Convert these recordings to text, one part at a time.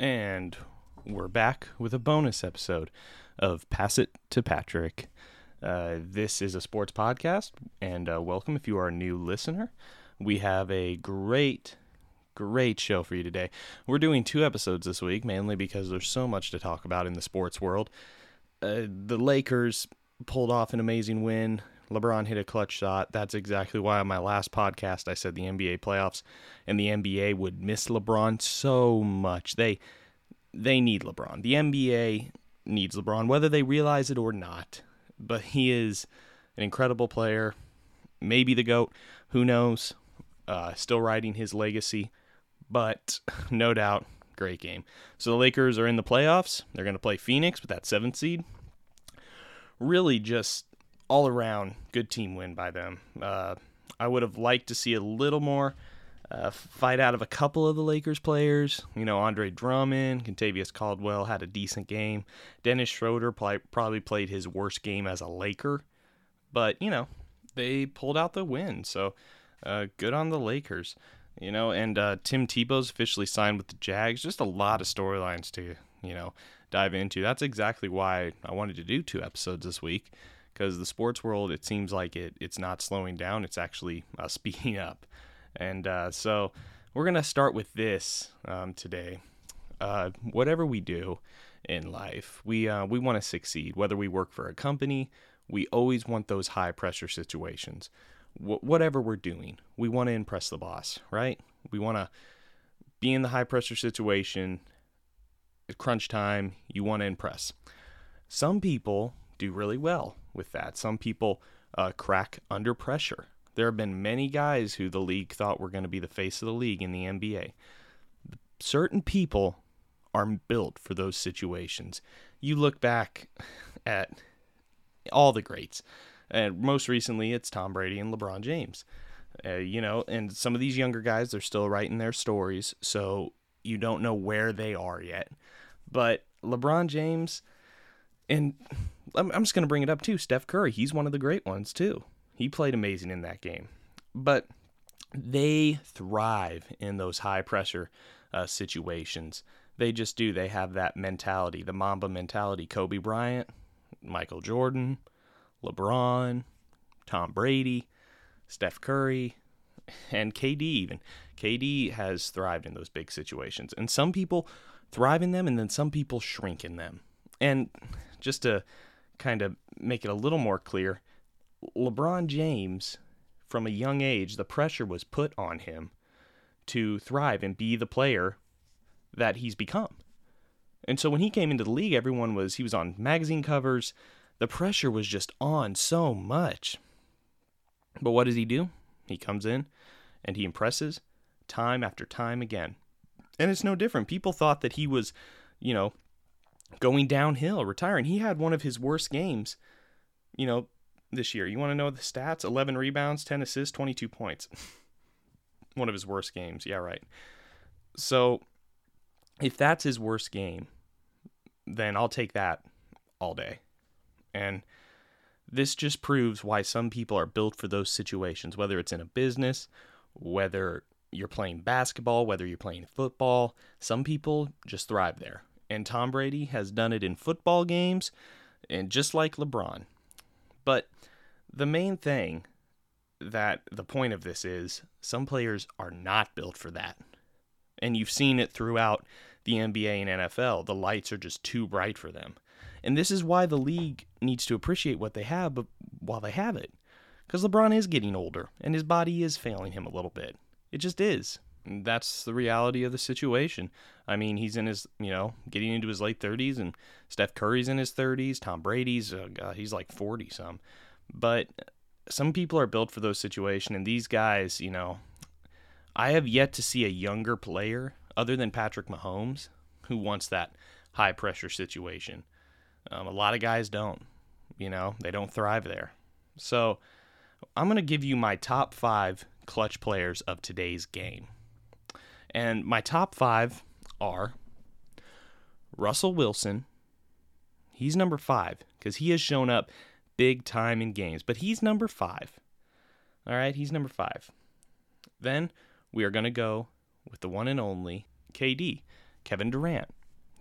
And we're back with a bonus episode of Pass It to Patrick. Uh, this is a sports podcast, and uh, welcome if you are a new listener. We have a great, great show for you today. We're doing two episodes this week, mainly because there's so much to talk about in the sports world. Uh, the Lakers pulled off an amazing win. LeBron hit a clutch shot. That's exactly why on my last podcast I said the NBA playoffs and the NBA would miss LeBron so much. They they need LeBron. The NBA needs LeBron whether they realize it or not. But he is an incredible player, maybe the GOAT, who knows. Uh, still riding his legacy, but no doubt great game. So the Lakers are in the playoffs. They're going to play Phoenix with that 7th seed. Really just all around good team win by them. Uh, I would have liked to see a little more uh, fight out of a couple of the Lakers players. You know, Andre Drummond, Kentavious Caldwell had a decent game. Dennis Schroeder probably played his worst game as a Laker, but you know, they pulled out the win. So uh, good on the Lakers. You know, and uh, Tim Tebow's officially signed with the Jags. Just a lot of storylines to you know dive into. That's exactly why I wanted to do two episodes this week because the sports world it seems like it it's not slowing down it's actually uh, speeding up. And uh, so we're gonna start with this um, today. Uh, whatever we do in life we uh, we want to succeed whether we work for a company we always want those high pressure situations. Wh- whatever we're doing we want to impress the boss right? We want to be in the high pressure situation at crunch time you want to impress. Some people do really well with that. Some people uh, crack under pressure. There have been many guys who the league thought were going to be the face of the league in the NBA. Certain people are built for those situations. You look back at all the greats, and most recently it's Tom Brady and LeBron James. Uh, you know, and some of these younger guys, they're still writing their stories, so you don't know where they are yet. But LeBron James, and I'm, I'm just going to bring it up too. Steph Curry, he's one of the great ones too. He played amazing in that game. But they thrive in those high pressure uh, situations. They just do. They have that mentality, the Mamba mentality. Kobe Bryant, Michael Jordan, LeBron, Tom Brady, Steph Curry, and KD even. KD has thrived in those big situations. And some people thrive in them and then some people shrink in them. And just to kind of make it a little more clear, LeBron James, from a young age, the pressure was put on him to thrive and be the player that he's become. And so when he came into the league, everyone was, he was on magazine covers. The pressure was just on so much. But what does he do? He comes in and he impresses time after time again. And it's no different. People thought that he was, you know, going downhill, retiring. He had one of his worst games, you know, this year. You want to know the stats? 11 rebounds, 10 assists, 22 points. one of his worst games. Yeah, right. So, if that's his worst game, then I'll take that all day. And this just proves why some people are built for those situations, whether it's in a business, whether you're playing basketball, whether you're playing football. Some people just thrive there and Tom Brady has done it in football games and just like LeBron. But the main thing that the point of this is some players are not built for that. And you've seen it throughout the NBA and NFL. The lights are just too bright for them. And this is why the league needs to appreciate what they have but while they have it. Because LeBron is getting older and his body is failing him a little bit. It just is that's the reality of the situation. I mean, he's in his, you know, getting into his late 30s, and Steph Curry's in his 30s. Tom Brady's, uh, God, he's like 40 some. But some people are built for those situations, and these guys, you know, I have yet to see a younger player other than Patrick Mahomes who wants that high pressure situation. Um, a lot of guys don't, you know, they don't thrive there. So I'm going to give you my top five clutch players of today's game. And my top five are Russell Wilson. He's number five because he has shown up big time in games, but he's number five. All right, he's number five. Then we are going to go with the one and only KD. Kevin Durant.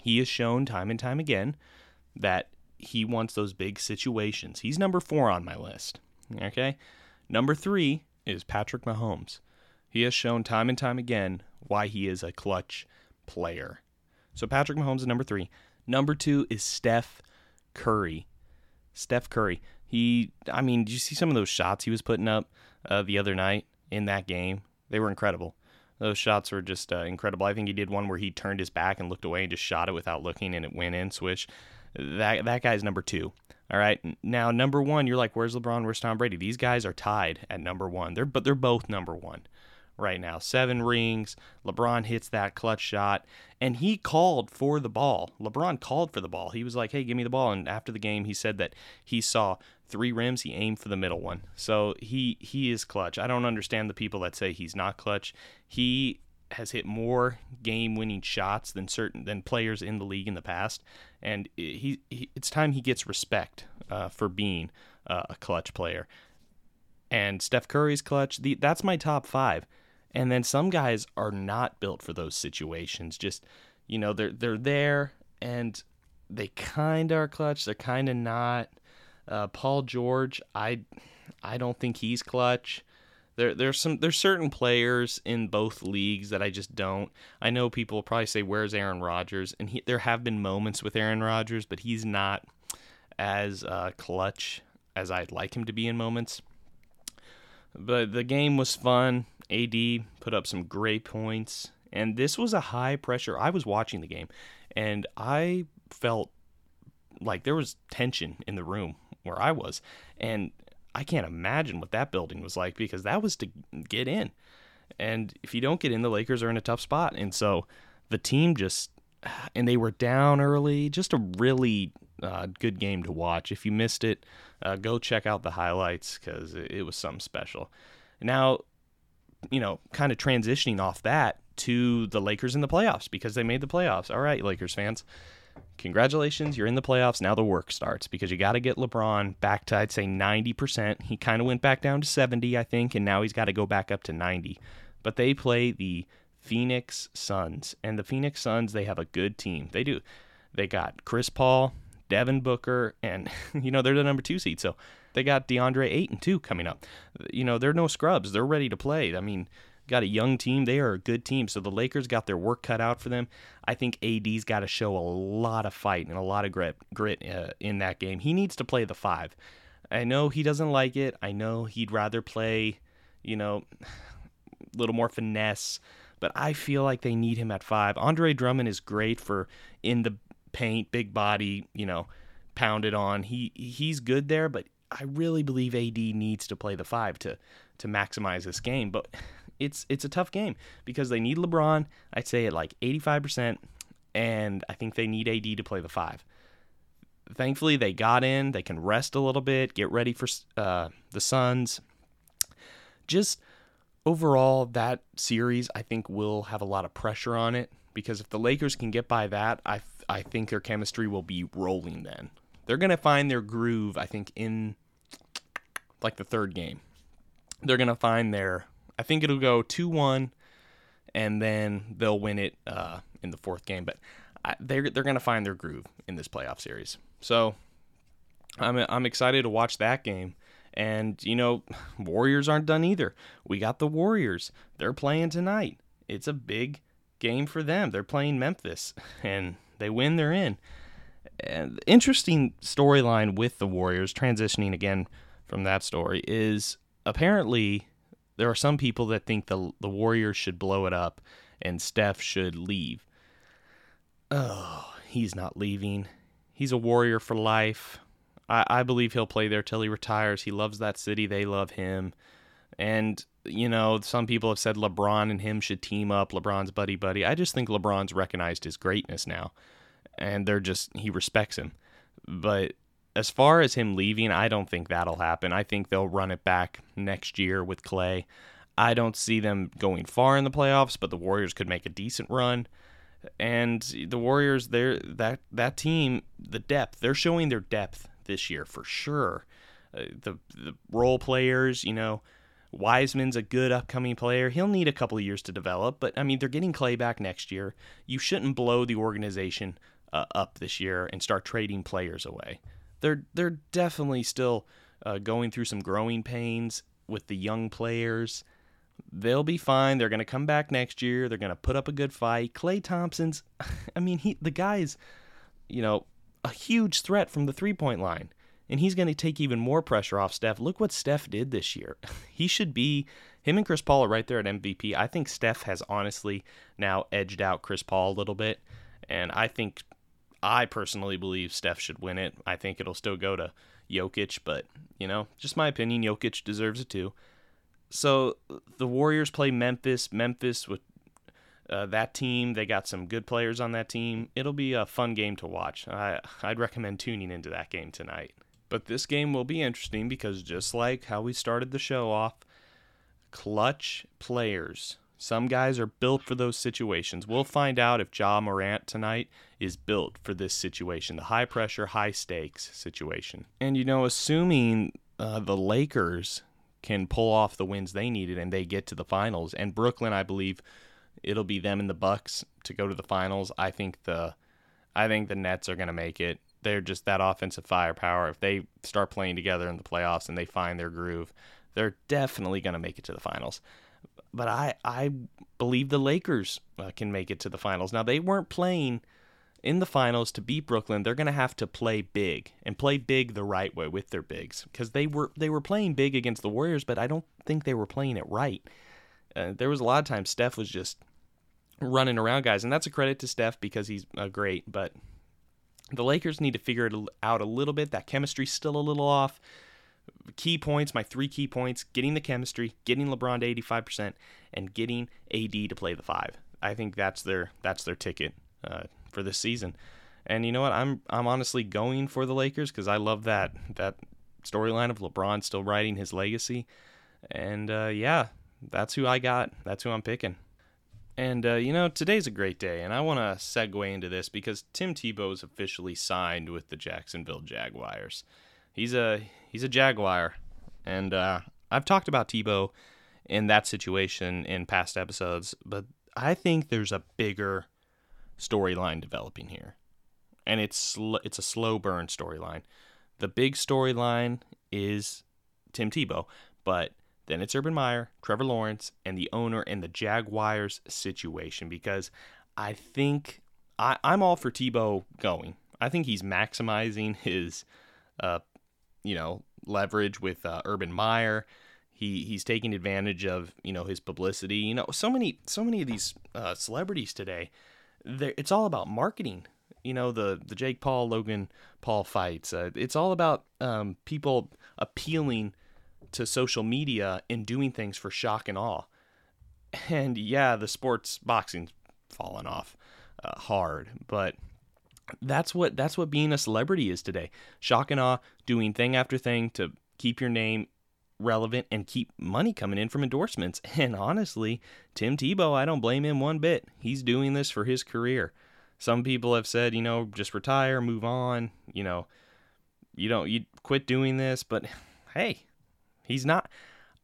He has shown time and time again that he wants those big situations. He's number four on my list. Okay. Number three is Patrick Mahomes. He has shown time and time again why he is a clutch player. So Patrick Mahomes is number three. Number two is Steph Curry. Steph Curry. He, I mean, did you see some of those shots he was putting up uh, the other night in that game? They were incredible. Those shots were just uh, incredible. I think he did one where he turned his back and looked away and just shot it without looking, and it went in. Swish. That that guy's number two. All right. Now number one, you're like, where's LeBron? Where's Tom Brady? These guys are tied at number one. They're but they're both number one right now. Seven rings. LeBron hits that clutch shot, and he called for the ball. LeBron called for the ball. He was like, "Hey, give me the ball." And after the game, he said that he saw three rims. He aimed for the middle one. So he he is clutch. I don't understand the people that say he's not clutch. He has hit more game-winning shots than certain than players in the league in the past, and he, he it's time he gets respect uh, for being uh, a clutch player. And Steph Curry's clutch. The, that's my top five. And then some guys are not built for those situations. Just you know, they're they're there and they kind of are clutch. They're kind of not. Uh, Paul George, I I don't think he's clutch. There there's some there's certain players in both leagues that I just don't. I know people probably say where's Aaron Rodgers, and he, there have been moments with Aaron Rodgers, but he's not as uh, clutch as I'd like him to be in moments. But the game was fun. AD put up some great points. And this was a high pressure. I was watching the game and I felt like there was tension in the room where I was. And I can't imagine what that building was like because that was to get in. And if you don't get in, the Lakers are in a tough spot. And so the team just, and they were down early. Just a really uh, good game to watch. If you missed it, uh, go check out the highlights because it, it was something special. Now, you know, kind of transitioning off that to the Lakers in the playoffs because they made the playoffs. All right, Lakers fans. Congratulations, you're in the playoffs. Now the work starts because you got to get LeBron back to, I'd say, 90%. He kind of went back down to 70, I think, and now he's got to go back up to 90. But they play the Phoenix Suns, and the Phoenix Suns, they have a good team. They do. They got Chris Paul, Devin Booker, and, you know, they're the number two seed. So they got DeAndre Ayton, too, coming up. You know, they're no scrubs. They're ready to play. I mean, got a young team. They are a good team. So the Lakers got their work cut out for them. I think AD's got to show a lot of fight and a lot of grit, grit uh, in that game. He needs to play the five. I know he doesn't like it. I know he'd rather play, you know, a little more finesse. But I feel like they need him at five. Andre Drummond is great for in the paint, big body, you know, pounded on. He he's good there, but I really believe AD needs to play the five to to maximize this game. But it's it's a tough game because they need LeBron. I'd say at like 85%, and I think they need AD to play the five. Thankfully, they got in. They can rest a little bit, get ready for uh, the Suns. Just overall, that series I think will have a lot of pressure on it because if the Lakers can get by that, I I think their chemistry will be rolling. Then they're gonna find their groove. I think in like the third game, they're gonna find their I think it'll go 2 1, and then they'll win it uh, in the fourth game. But I, they're, they're going to find their groove in this playoff series. So I'm, I'm excited to watch that game. And, you know, Warriors aren't done either. We got the Warriors. They're playing tonight. It's a big game for them. They're playing Memphis, and they win, they're in. And interesting storyline with the Warriors, transitioning again from that story, is apparently there are some people that think the the Warriors should blow it up and Steph should leave. Oh, he's not leaving. He's a Warrior for life. I, I believe he'll play there till he retires. He loves that city. They love him. And, you know, some people have said LeBron and him should team up. LeBron's buddy buddy. I just think LeBron's recognized his greatness now. And they're just, he respects him. But as far as him leaving, I don't think that'll happen. I think they'll run it back next year with Klay. I don't see them going far in the playoffs, but the Warriors could make a decent run. And the Warriors, they're that that team, the depth, they're showing their depth this year for sure. Uh, the the role players, you know, Wiseman's a good upcoming player. He'll need a couple of years to develop, but I mean, they're getting Klay back next year. You shouldn't blow the organization uh, up this year and start trading players away. They're they're definitely still uh, going through some growing pains with the young players. They'll be fine. They're going to come back next year. They're going to put up a good fight. Klay Thompson's, I mean, he the guy's, you know, a huge threat from the three point line and he's going to take even more pressure off Steph. Look what Steph did this year. he should be him and Chris Paul are right there at MVP. I think Steph has honestly now edged out Chris Paul a little bit, and I think I personally believe Steph should win it. I think it'll still go to Jokic, but you know, just my opinion. Jokic deserves it too. So the Warriors play Memphis. Memphis with uh, that team, they got some good players on that team. It'll be a fun game to watch. I I'd recommend tuning into that game tonight. But this game will be interesting because just like how we started the show off, clutch players. Some guys are built for those situations. We'll find out if Ja Morant tonight is built for this situation, the high pressure, high stakes situation. And you know, assuming uh, the Lakers can pull off the wins they needed and they get to the finals, and Brooklyn, I believe, it'll be them and the Bucks to go to the finals. I think the I think the Nets are going to make it they're just that offensive firepower. If they start playing together in the playoffs and they find their groove, they're definitely going to make it to the finals. But I I believe the Lakers uh, can make it to the finals. Now they weren't playing in the finals to beat Brooklyn. They're going to have to play big and play big the right way with their bigs because they were they were playing big against the Warriors, but I don't think they were playing it right. Uh, there was a lot of times Steph was just running around guys, and that's a credit to Steph because he's uh, great, but the Lakers need to figure it out a little bit. That chemistry's still a little off. Key points, my three key points: getting the chemistry, getting LeBron to 85%, and getting AD to play the five. I think that's their that's their ticket uh, for this season. And you know what? I'm I'm honestly going for the Lakers because I love that that storyline of LeBron still writing his legacy. And uh, yeah, that's who I got. That's who I'm picking. And, uh, you know, today's a great day, and I want to segue into this because Tim Tebow is officially signed with the Jacksonville Jaguars. He's a he's a Jaguar, and uh, I've talked about Tebow in that situation in past episodes, but I think there's a bigger storyline developing here, and it's sl- it's a slow burn storyline. The big storyline is Tim Tebow, but then it's Urban Meyer, Trevor Lawrence, and the owner and the Jaguars situation because I think I, I'm all for Tebow going. I think he's maximizing his, uh, you know, leverage with uh, Urban Meyer. He he's taking advantage of you know his publicity. You know, so many so many of these uh, celebrities today, it's all about marketing. You know, the the Jake Paul Logan Paul fights. Uh, it's all about um, people appealing to social media and doing things for shock and awe. And yeah, the sports boxing's fallen off uh, hard, but that's what that's what being a celebrity is today. Shock and awe, doing thing after thing to keep your name relevant and keep money coming in from endorsements. And honestly, Tim Tebow, I don't blame him one bit. He's doing this for his career. Some people have said, you know, just retire, move on, you know, you don't you quit doing this, but hey, He's not.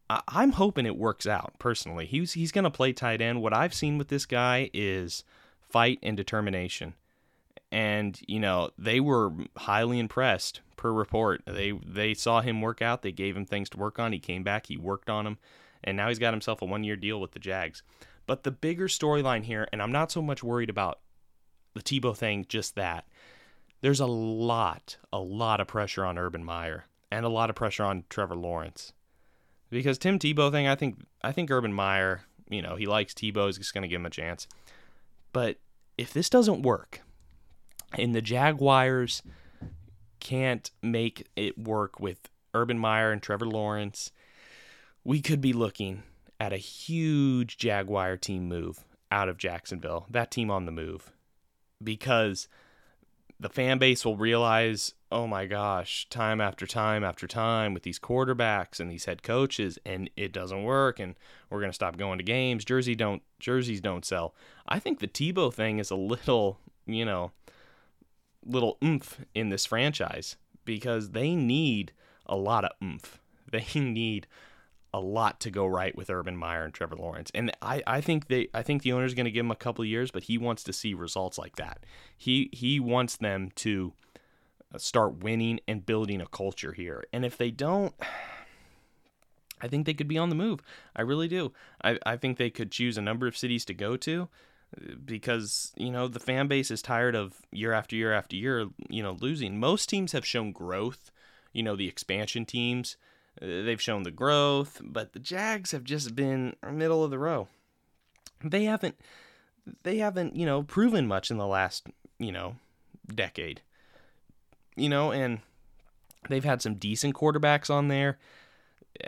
I, am hoping it works out personally. He's he's going to play tight end. What I've seen with this guy is fight and determination. And you know they were highly impressed per report. They they saw him work out. They gave him things to work on. He came back. He worked on them, and now he's got himself a one year deal with the Jags. But the bigger storyline here, and I'm not so much worried about the Tebow thing, just that. There's a lot, a lot of pressure on Urban Meyer and a lot of pressure on Trevor Lawrence. Because Tim Tebow thing, I think I think Urban Meyer, you know, he likes Tebow, he's just to give him a chance. But if this doesn't work and the Jaguars can't make it work with Urban Meyer and Trevor Lawrence, we could be looking at a huge Jaguar team move out of Jacksonville. That team on the move. Because the fan base will realize, oh my gosh, time after time after time with these quarterbacks and these head coaches, and it doesn't work, and we're gonna stop going to games. Jersey don't jerseys don't sell. I think the Tebow thing is a little, you know, little oomph in this franchise because they need a lot of oomph. They need a lot to go right with Urban Meyer and Trevor Lawrence. And I, I think they I think the owner's going to give him a couple of years, but he wants to see results like that. He he wants them to uh, start winning and building a culture here. And if they don't I think they could be on the move. I really do. I, I think they could choose a number of cities to go to uh, because, you know, the fan base is tired of year after year after year, you know, losing. Most teams have shown growth, you know, the expansion teams they've shown the growth, but the Jags have just been middle of the row. They haven't they haven't, you know, proven much in the last, you know, decade. You know, and they've had some decent quarterbacks on there,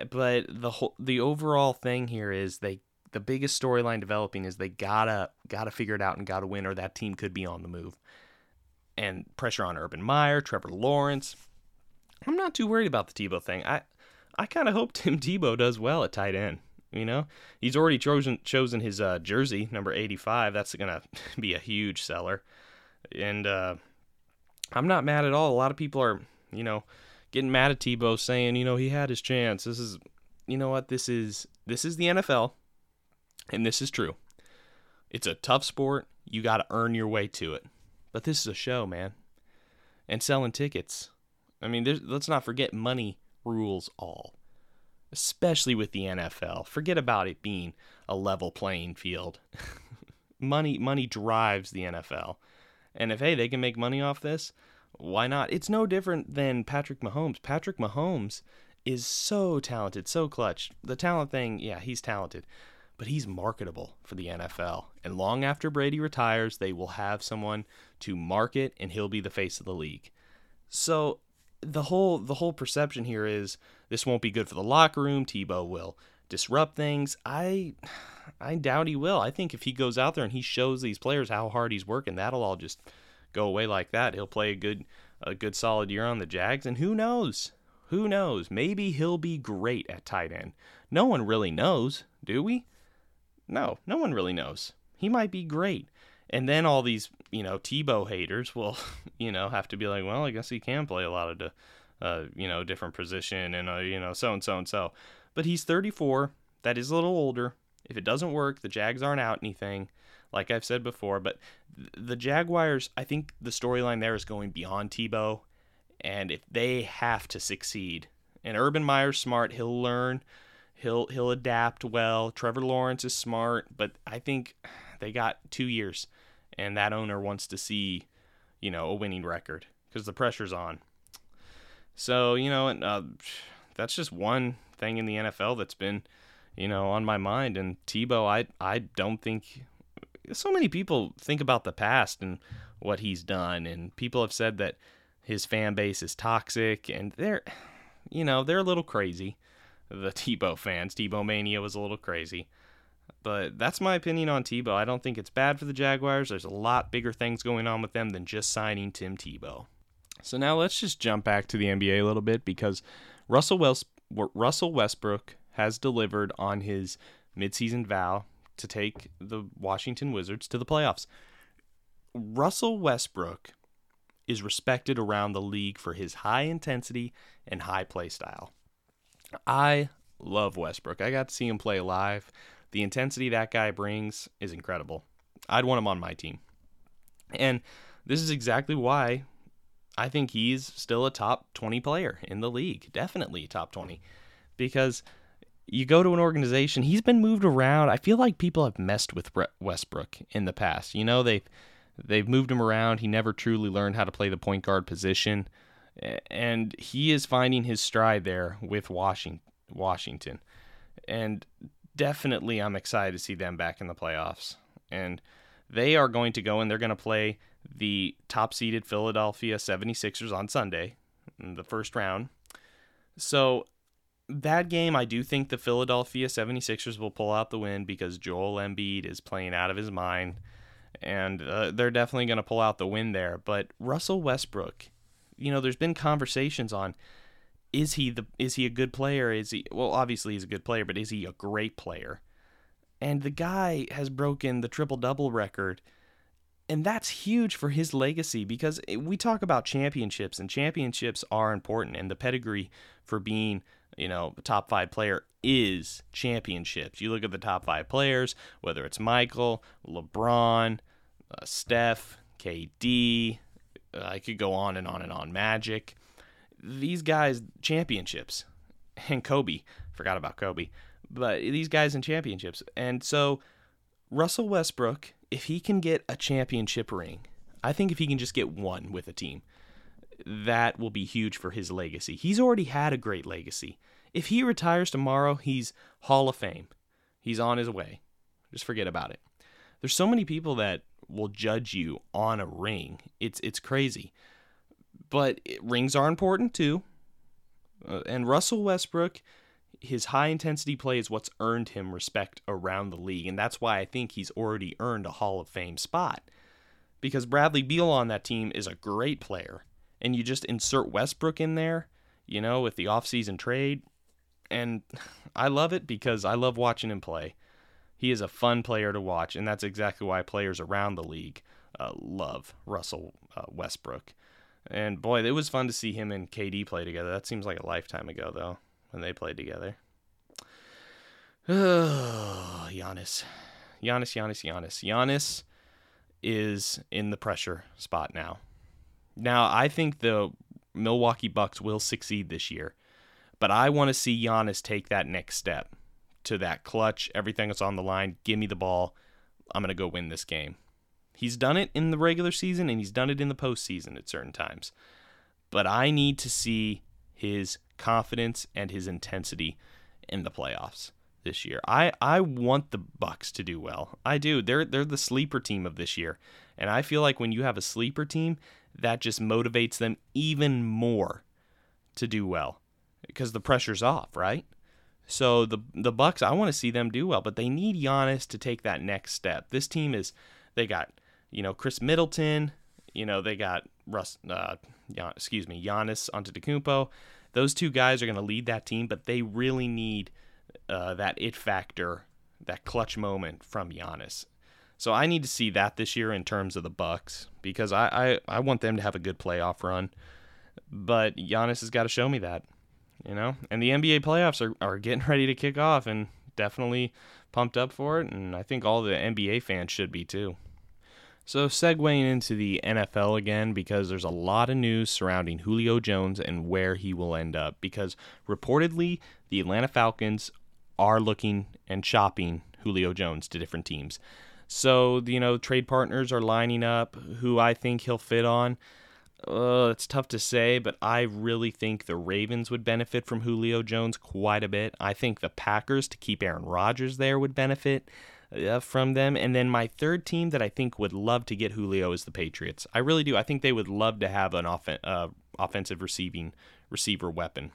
but the whole the overall thing here is they the biggest storyline developing is they gotta gotta figure it out and gotta win, or that team could be on the move. And pressure on Urban Meyer, Trevor Lawrence. I'm not too worried about the Tebow thing. I I kind of hope Tim Tebow does well at tight end. You know, he's already chosen chosen his uh, jersey number 85. That's gonna be a huge seller, and uh, I'm not mad at all. A lot of people are, you know, getting mad at Tebow, saying, you know, he had his chance. This is, you know what? This is this is the NFL, and this is true. It's a tough sport. You got to earn your way to it. But this is a show, man, and selling tickets. I mean, let's not forget money rules all, especially with the NFL. Forget about it being a level playing field. money money drives the NFL. And if hey, they can make money off this, why not? It's no different than Patrick Mahomes. Patrick Mahomes is so talented, so clutch. The talent thing, yeah, he's talented, but he's marketable for the NFL. And long after Brady retires, they will have someone to market and he'll be the face of the league. So the whole the whole perception here is this won't be good for the locker room. Tebow will disrupt things. I I doubt he will. I think if he goes out there and he shows these players how hard he's working, that'll all just go away like that. He'll play a good a good solid year on the Jags and who knows? Who knows? Maybe he'll be great at tight end. No one really knows, do we? No, no one really knows. He might be great. And then all these, you know, Tebow haters will, you know, have to be like, well, I guess he can play a lot of, uh, you know, different position and, uh, you know, so and so and so. But he's 34. That is a little older. If it doesn't work, the Jags aren't out anything, like I've said before. But the Jaguars, I think the storyline there is going beyond Tebow. And if they have to succeed, and Urban Meyer's smart, he'll learn, he'll he'll adapt well. Trevor Lawrence is smart, but I think they got two years and that owner wants to see, you know, a winning record because the pressure's on. So you know, uh, that's just one thing in the NFL that's been, you know, on my mind. And Tebow, I I don't think so many people think about the past and what he's done, and people have said that his fan base is toxic, and they're, you know, they're a little crazy. The Tebow fans, Tebow mania was a little crazy. But that's my opinion on Tebow. I don't think it's bad for the Jaguars. There's a lot bigger things going on with them than just signing Tim Tebow. So now let's just jump back to the NBA a little bit because Russell Russell Westbrook has delivered on his midseason vow to take the Washington Wizards to the playoffs. Russell Westbrook is respected around the league for his high intensity and high play style. I love Westbrook. I got to see him play live. The intensity that guy brings is incredible. I'd want him on my team. And this is exactly why I think he's still a top 20 player in the league. Definitely top 20. Because you go to an organization, he's been moved around. I feel like people have messed with Westbrook in the past. You know, they've they've moved him around. He never truly learned how to play the point guard position. And he is finding his stride there with Washington. Washington. And definitely I'm excited to see them back in the playoffs. And they are going to go and they're going to play the top seeded Philadelphia 76ers on Sunday in the first round. So that game, I do think the Philadelphia 76ers will pull out the win because Joel Embiid is playing out of his mind. And uh, they're definitely going to pull out the win there. But Russell Westbrook, you know, there's been conversations on is he the is he a good player? Is he well obviously he's a good player, but is he a great player? And the guy has broken the triple double record. And that's huge for his legacy because we talk about championships and championships are important and the pedigree for being you know, a top five player is championships. You look at the top five players, whether it's Michael, LeBron, uh, Steph, KD, uh, I could go on and on and on, Magic. These guys, championships. And Kobe, forgot about Kobe, but these guys in championships. And so, Russell Westbrook, if he can get a championship ring, I think if he can just get one with a team, that will be huge for his legacy. He's already had a great legacy. If he retires tomorrow, he's Hall of Fame. He's on his way. Just forget about it. There's so many people that will judge you on a ring. It's it's crazy. But it, rings are important too. Uh, and Russell Westbrook, his high intensity play is what's earned him respect around the league, and that's why I think he's already earned a Hall of Fame spot. Because Bradley Beal on that team is a great player, and you just insert Westbrook in there, you know, with the offseason trade, and I love it because I love watching him play. He is a fun player to watch, and that's exactly why players around the league uh, love Russell uh, Westbrook. And boy, it was fun to see him and KD play together. That seems like a lifetime ago, though, when they played together. Giannis. Giannis, Giannis, Giannis. Giannis is in the pressure spot now. Now, I think the Milwaukee Bucks will succeed this year, but I want to see Giannis take that next step to that clutch, everything that's on the line. Give me the ball. I'm going to go win this game. He's done it in the regular season and he's done it in the postseason at certain times. But I need to see his confidence and his intensity in the playoffs this year. I, I want the Bucks to do well. I do. They're they're the sleeper team of this year. And I feel like when you have a sleeper team, that just motivates them even more to do well because the pressure's off, right? So the the Bucks, I want to see them do well, but they need Giannis to take that next step. This team is they got you know Khris Middleton, you know they got Russ, uh, excuse me, Giannis Antetokounmpo. Those two guys are going to lead that team, but they really need uh, that it factor, that clutch moment from Giannis. So I need to see that this year in terms of the Bucks because I, I, I want them to have a good playoff run. But Giannis has got to show me that you know. And the NBA playoffs are, are getting ready to kick off and definitely pumped up for it. And I think all the NBA fans should be too. So, segueing into the NFL again, because there's a lot of news surrounding Julio Jones and where he will end up. Because reportedly, the Atlanta Falcons are looking and shopping Julio Jones to different teams. So, you know, trade partners are lining up who I think he'll fit on. Uh, it's tough to say, but I really think the Ravens would benefit from Julio Jones quite a bit. I think the Packers, to keep Aaron Rodgers there, would benefit uh, from them. And then my third team that I think would love to get Julio is the Patriots. I really do. I think they would love to have an off- uh, offensive receiving receiver weapon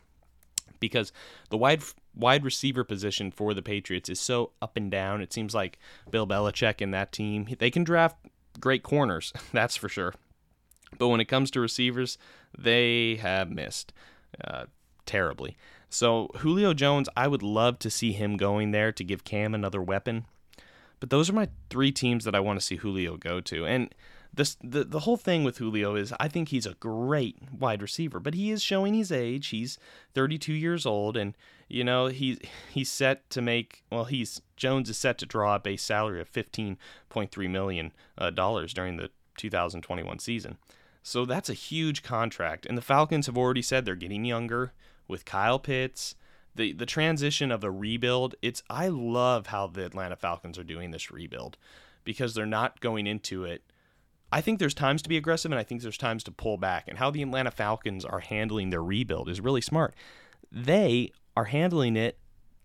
because the wide wide receiver position for the Patriots is so up and down. It seems like Bill Belichick and that team they can draft great corners, that's for sure. But when it comes to receivers, they have missed uh, terribly. So Julio Jones, I would love to see him going there to give Cam another weapon. But those are my three teams that I want to see Julio go to. And this the the whole thing with Julio is I think he's a great wide receiver, but he is showing his age. He's 32 years old and you know, he's he's set to make well, he's Jones is set to draw a base salary of 15.3 million uh, dollars during the 2021 season. So that's a huge contract. And the Falcons have already said they're getting younger with Kyle Pitts. The the transition of the rebuild, it's I love how the Atlanta Falcons are doing this rebuild because they're not going into it. I think there's times to be aggressive and I think there's times to pull back. And how the Atlanta Falcons are handling their rebuild is really smart. They are handling it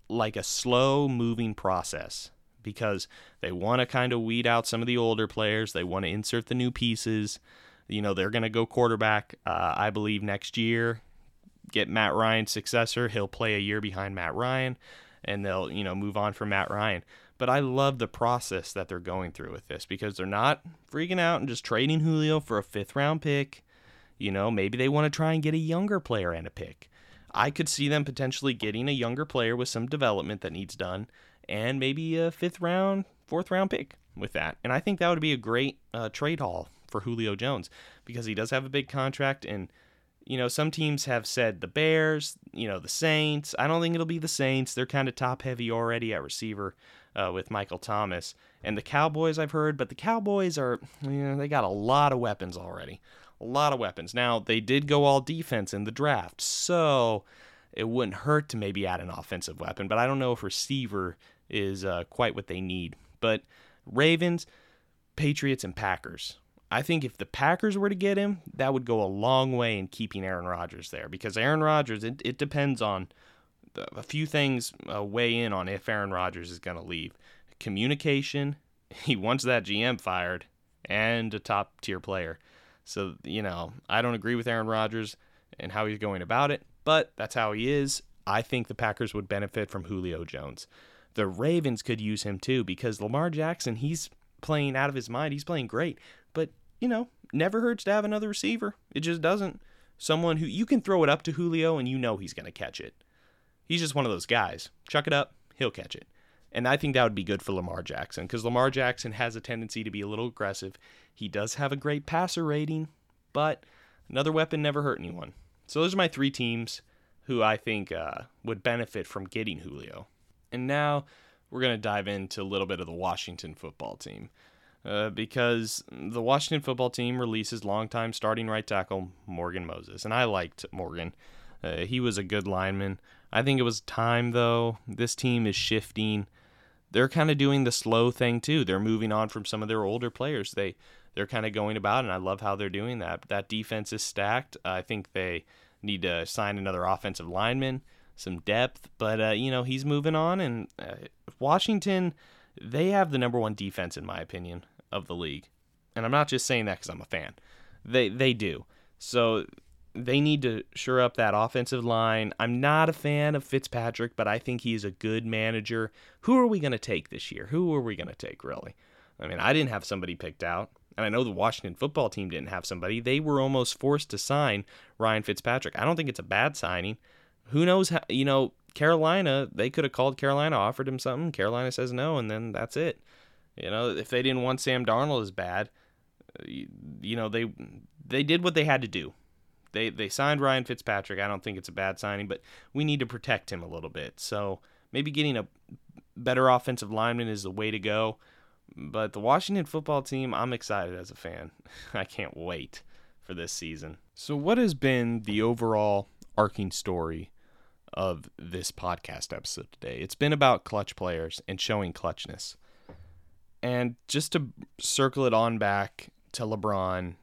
like a slow moving process because they want to kind of weed out some of the older players, they want to insert the new pieces you know, they're going to go quarterback, uh, I believe, next year. Get Matt Ryan's successor. He'll play a year behind Matt Ryan, and they'll, you know, move on from Matt Ryan. But I love the process that they're going through with this because they're not freaking out and just trading Julio for a fifth round pick. You know, maybe they want to try and get a younger player and a pick. I could see them potentially getting a younger player with some development that needs done and maybe a fifth round, fourth round pick with that. And I think that would be a great uh, trade haul for Julio Jones because he does have a big contract and you know, some teams have said the Bears, you know, the Saints. I don't think it'll be the Saints. They're kind of top heavy already at receiver uh, with Michael Thomas. And the Cowboys, I've heard, but the Cowboys are, you know, they got a lot of weapons already. A lot of weapons. Now, they did go all defense in the draft, so it wouldn't hurt to maybe add an offensive weapon, but I don't know if receiver is uh, quite what they need. But Ravens, Patriots, and Packers. I think if the Packers were to get him, that would go a long way in keeping Aaron Rodgers there because Aaron Rodgers, it, it depends on the, a few things uh, weigh in on if Aaron Rodgers is going to leave. Communication, he wants that GM fired, and a top tier player. So, you know, I don't agree with Aaron Rodgers and how he's going about it, but that's how he is. I think the Packers would benefit from Julio Jones. The Ravens could use him too because Lamar Jackson, he's playing out of his mind. He's playing great. But, you know, never hurts to have another receiver. It just doesn't. Someone who you can throw it up to Julio and you know he's going to catch it. He's just one of those guys. Chuck it up, he'll catch it. And I think that would be good for Lamar Jackson because Lamar Jackson has a tendency to be a little aggressive. He does have a great passer rating, but another weapon never hurt anyone. So those are my three teams who I think uh, would benefit from getting Julio. And now we're going to dive into a little bit of the Washington football team. Uh, because the Washington football team releases longtime starting right tackle Morgan Moses. And I liked Morgan. Uh, he was a good lineman. I think it was time, though. This team is shifting. They're kind of doing the slow thing, too. They're moving on from some of their older players. They, they're kind of going about, and I love how they're doing that. That defense is stacked. I think they need to sign another offensive lineman, some depth. But, uh, you know, he's moving on, and uh, Washington – they have the number one defense in my opinion of the league. And I'm not just saying that because I'm a fan. They they do. So they need to shore up that offensive line. I'm not a fan of Fitzpatrick, but I think he's a good manager. Who are we going to take this year? Who are we going to take, really? I mean, I didn't have somebody picked out, and I know the Washington football team didn't have somebody. They were almost forced to sign Ryan Fitzpatrick. I don't think it's a bad signing. Who knows how, you know, Carolina, they could have called Carolina, offered him something. Carolina says no, and then that's it. You know, if they didn't want Sam Darnold as bad, you know they they did what they had to do. They they signed Ryan Fitzpatrick. I don't think it's a bad signing, but we need to protect him a little bit. So maybe getting a better offensive lineman is the way to go. But the Washington football team, I'm excited as a fan. I can't wait for this season. So, what has been the overall arcing story of this podcast episode today. It's been about clutch players and showing clutchness. And just to circle it on back to LeBron,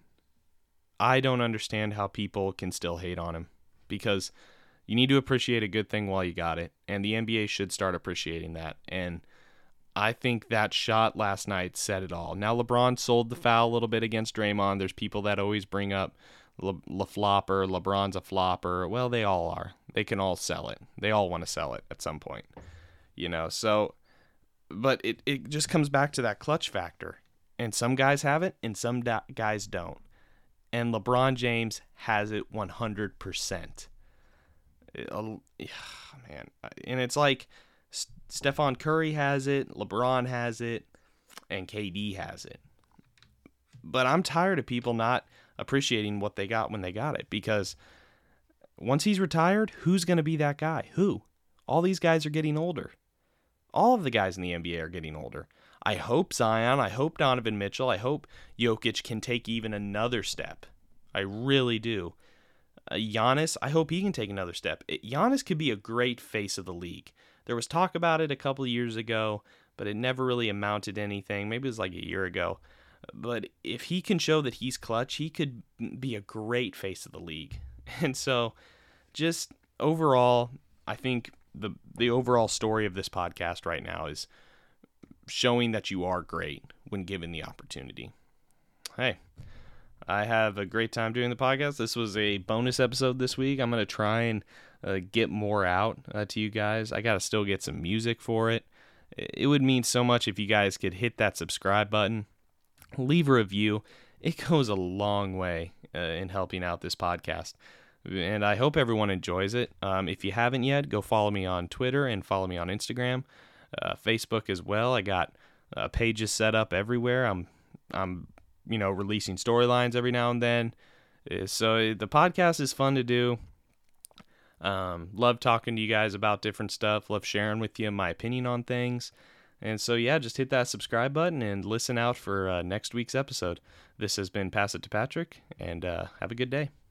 I don't understand how people can still hate on him because you need to appreciate a good thing while you got it. And the NBA should start appreciating that. And I think that shot last night said it all. Now, LeBron sold the foul a little bit against Draymond. There's people that always bring up Le, Le Flopper, LeBron's a flopper. Well, they all are. They can all sell it. They all want to sell it at some point, you know. So, but it it just comes back to that clutch factor, and some guys have it, and some da- guys don't. And LeBron James has it 100 percent. Man, and it's like Stephen Curry has it, LeBron has it, and KD has it. But I'm tired of people not appreciating what they got when they got it because once he's retired, who's going to be that guy? Who? All these guys are getting older. All of the guys in the NBA are getting older. I hope Zion, I hope Donovan Mitchell, I hope Jokic can take even another step. I really do. Uh, Giannis, I hope he can take another step. It, Giannis could be a great face of the league. There was talk about it a couple years ago, but it never really amounted to anything. Maybe it was like a year ago. But if he can show that he's clutch, he could be a great face of the league. And so, just overall, I think the the overall story of this podcast right now is showing that you are great when given the opportunity. Hey, I have a great time doing the podcast. This was a bonus episode this week. I'm going to try and uh, get more out uh, to you guys. I got to still get some music for it. It would mean so much if you guys could hit that subscribe button leave a review. It goes a long way uh, in helping out this podcast. And I hope everyone enjoys it. Um, if you haven't yet, go follow me on Twitter and follow me on Instagram, uh, Facebook as well. I got uh, pages set up everywhere. I'm, I'm, you know, releasing storylines every now and then. Uh, So the podcast is fun to do. Um, love talking to you guys about different stuff. Love sharing with you my opinion on things. And so, yeah, just hit that subscribe button and listen out for uh, next week's episode. This has been Pass It to Patrick, and uh, have a good day.